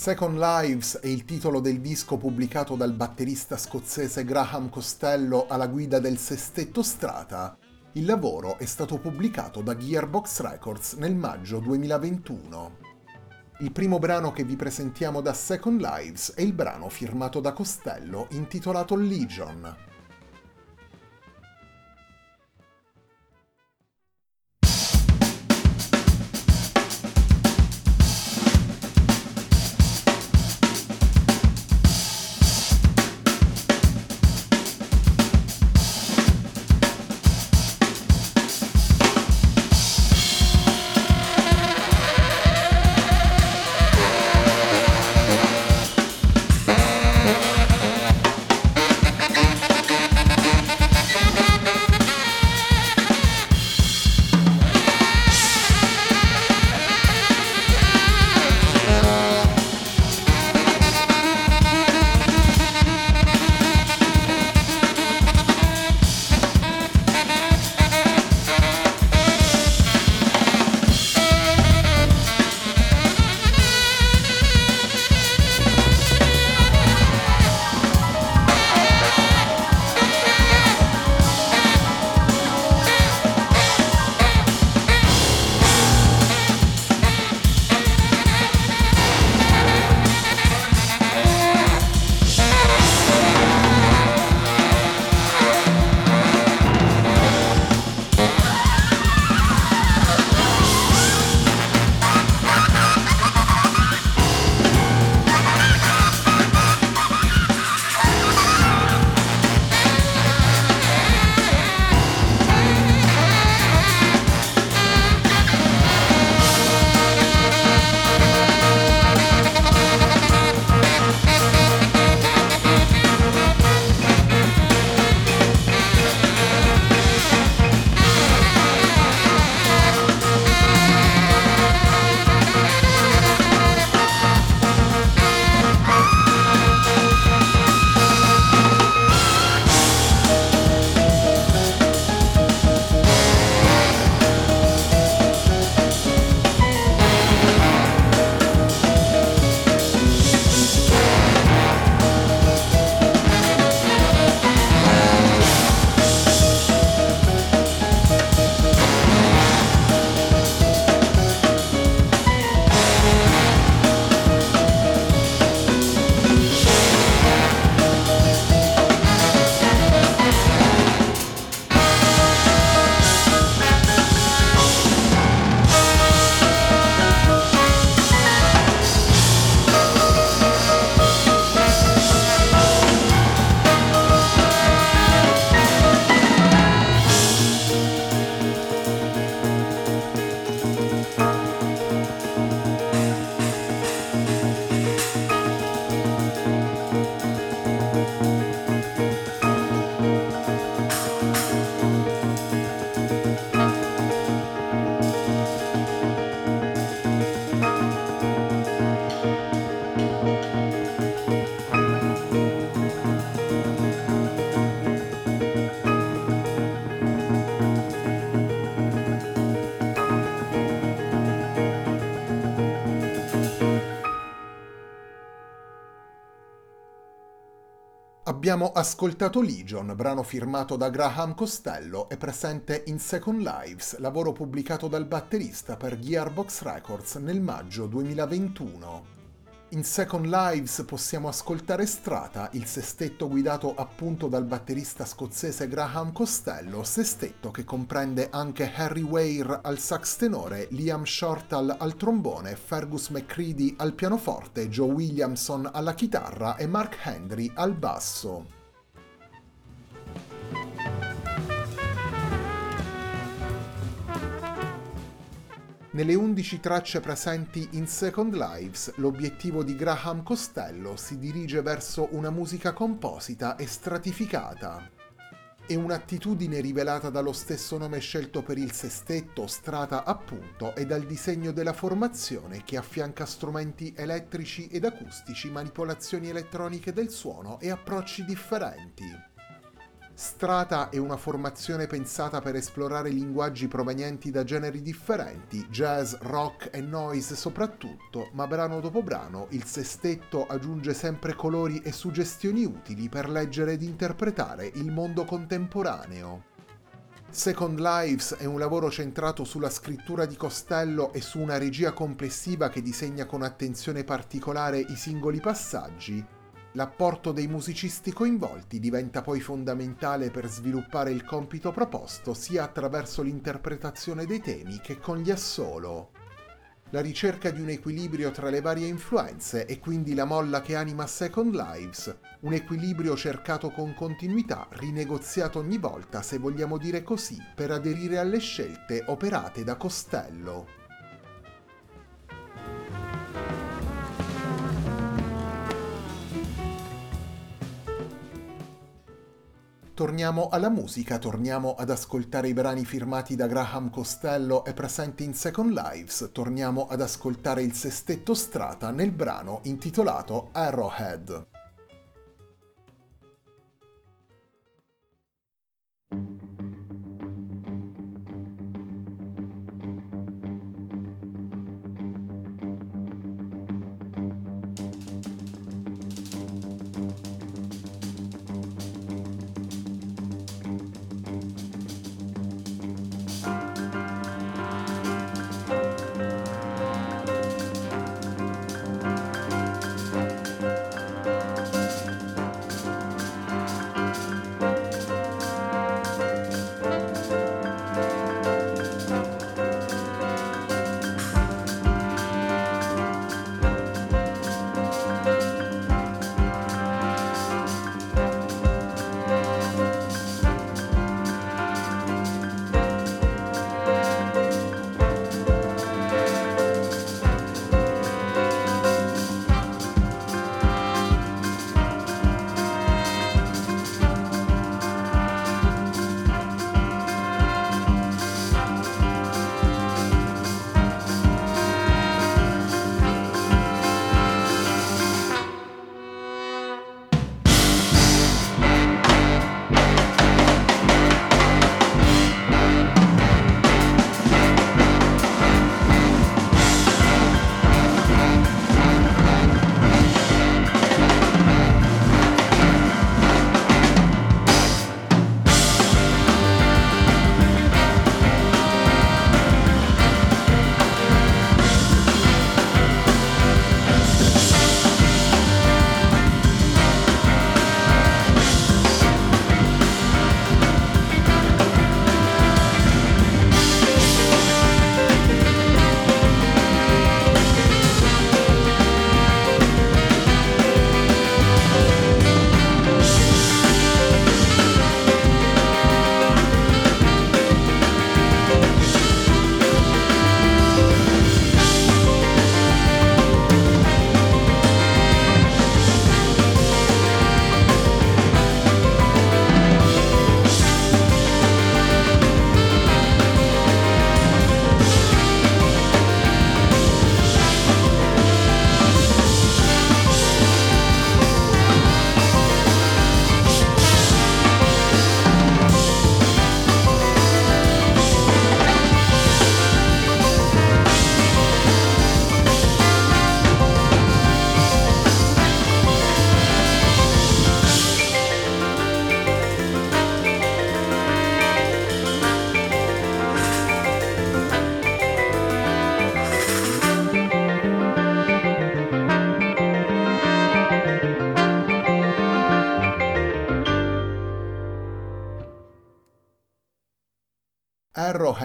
Second Lives è il titolo del disco pubblicato dal batterista scozzese Graham Costello alla guida del sestetto Strata. Il lavoro è stato pubblicato da Gearbox Records nel maggio 2021. Il primo brano che vi presentiamo da Second Lives è il brano firmato da Costello intitolato Legion. Abbiamo ascoltato Legion, brano firmato da Graham Costello e presente in Second Lives, lavoro pubblicato dal batterista per Gearbox Records nel maggio 2021. In Second Lives possiamo ascoltare Strata, il sestetto guidato appunto dal batterista scozzese Graham Costello, sestetto che comprende anche Harry Weir al sax tenore, Liam Shortall al trombone, Fergus McCready al pianoforte, Joe Williamson alla chitarra e Mark Henry al basso. Nelle 11 tracce presenti in Second Lives, l'obiettivo di Graham Costello si dirige verso una musica composita e stratificata. È un'attitudine rivelata dallo stesso nome scelto per il sestetto, strata appunto, e dal disegno della formazione che affianca strumenti elettrici ed acustici, manipolazioni elettroniche del suono e approcci differenti. Strata è una formazione pensata per esplorare linguaggi provenienti da generi differenti, jazz, rock e noise soprattutto, ma brano dopo brano il sestetto aggiunge sempre colori e suggestioni utili per leggere ed interpretare il mondo contemporaneo. Second Lives è un lavoro centrato sulla scrittura di Costello e su una regia complessiva che disegna con attenzione particolare i singoli passaggi, L'apporto dei musicisti coinvolti diventa poi fondamentale per sviluppare il compito proposto sia attraverso l'interpretazione dei temi che con gli assolo. La ricerca di un equilibrio tra le varie influenze e quindi la molla che anima Second Lives, un equilibrio cercato con continuità, rinegoziato ogni volta, se vogliamo dire così, per aderire alle scelte operate da Costello. Torniamo alla musica, torniamo ad ascoltare i brani firmati da Graham Costello e presenti in Second Lives, torniamo ad ascoltare il sestetto Strata nel brano intitolato Arrowhead.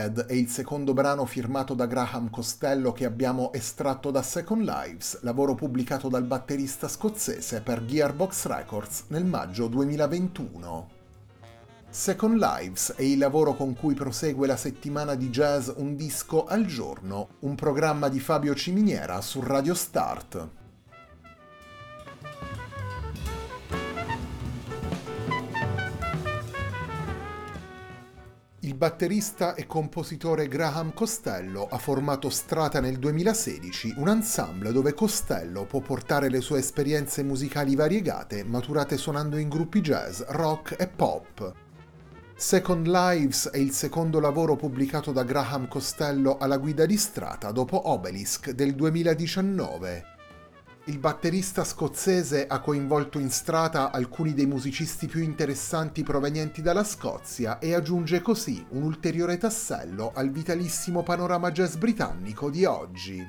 Arrowhead è il secondo brano firmato da Graham Costello che abbiamo estratto da Second Lives, lavoro pubblicato dal batterista scozzese per Gearbox Records nel maggio 2021. Second Lives è il lavoro con cui prosegue la settimana di jazz Un disco al giorno, un programma di Fabio Ciminiera su Radio Start. Il batterista e compositore Graham Costello ha formato Strata nel 2016, un ensemble dove Costello può portare le sue esperienze musicali variegate, maturate suonando in gruppi jazz, rock e pop. Second Lives è il secondo lavoro pubblicato da Graham Costello alla guida di Strata dopo Obelisk del 2019. Il batterista scozzese ha coinvolto in strata alcuni dei musicisti più interessanti provenienti dalla Scozia e aggiunge così un ulteriore tassello al vitalissimo panorama jazz britannico di oggi.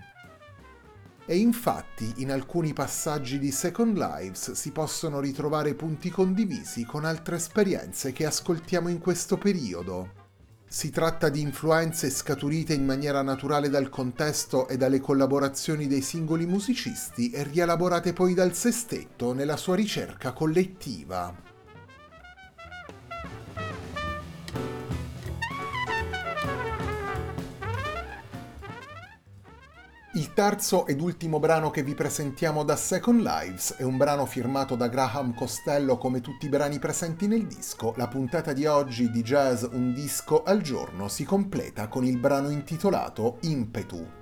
E infatti in alcuni passaggi di Second Lives si possono ritrovare punti condivisi con altre esperienze che ascoltiamo in questo periodo. Si tratta di influenze scaturite in maniera naturale dal contesto e dalle collaborazioni dei singoli musicisti e rielaborate poi dal sestetto nella sua ricerca collettiva. Il terzo ed ultimo brano che vi presentiamo da Second Lives è un brano firmato da Graham Costello come tutti i brani presenti nel disco. La puntata di oggi di Jazz Un disco al giorno si completa con il brano intitolato Impetu.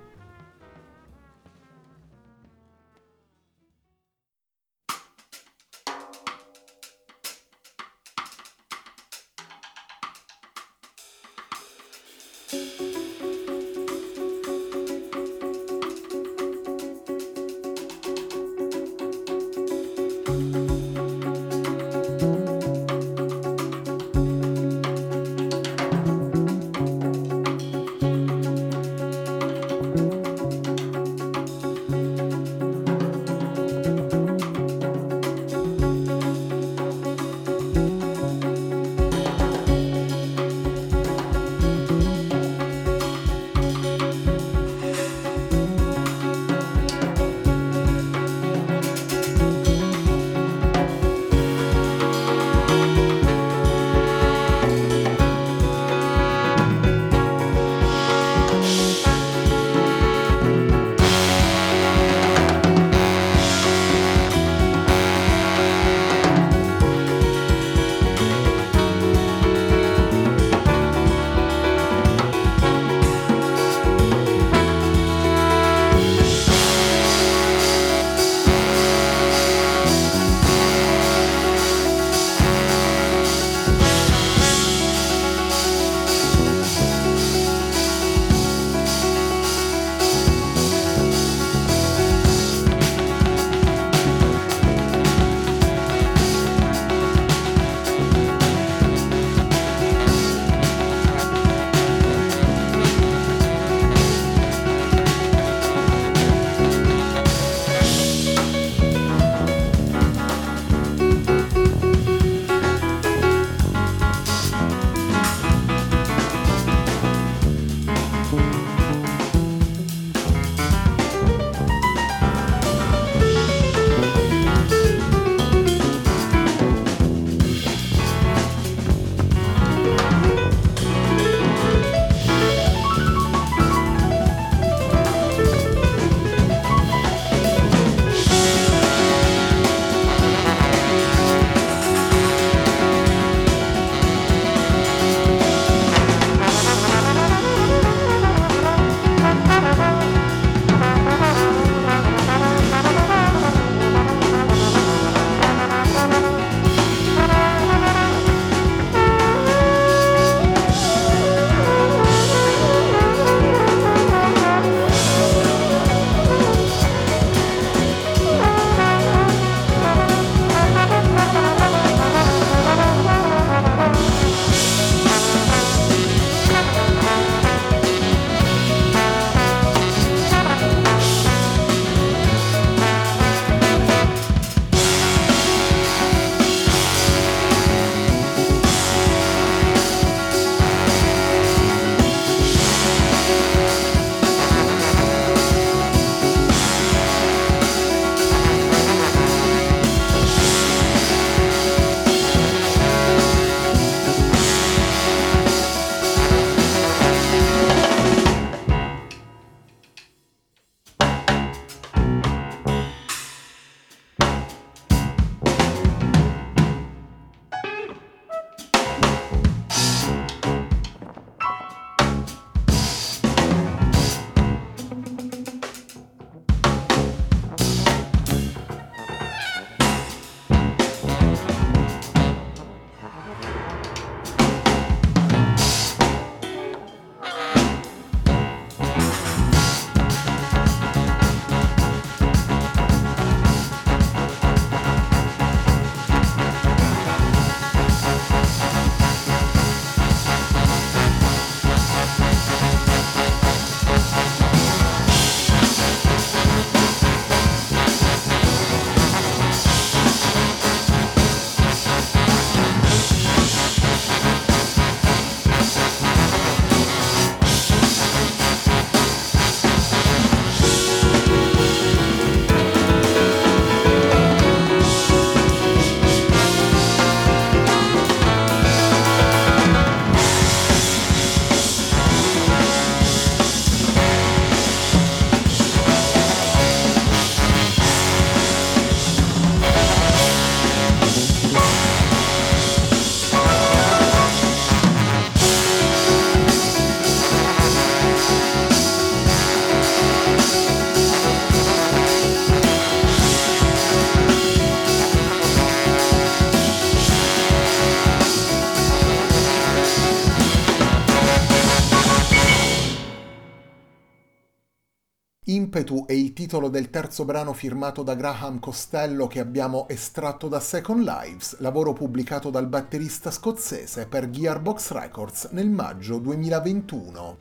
Titolo del terzo brano firmato da Graham Costello che abbiamo estratto da Second Lives, lavoro pubblicato dal batterista scozzese per Gearbox Records nel maggio 2021.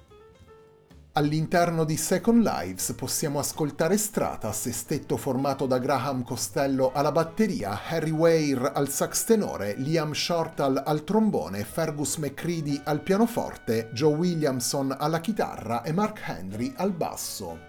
All'interno di Second Lives possiamo ascoltare Strata, sestetto formato da Graham Costello alla batteria, Harry Weir al sax tenore, Liam Shortall al trombone, Fergus McCready al pianoforte, Joe Williamson alla chitarra e Mark Henry al basso.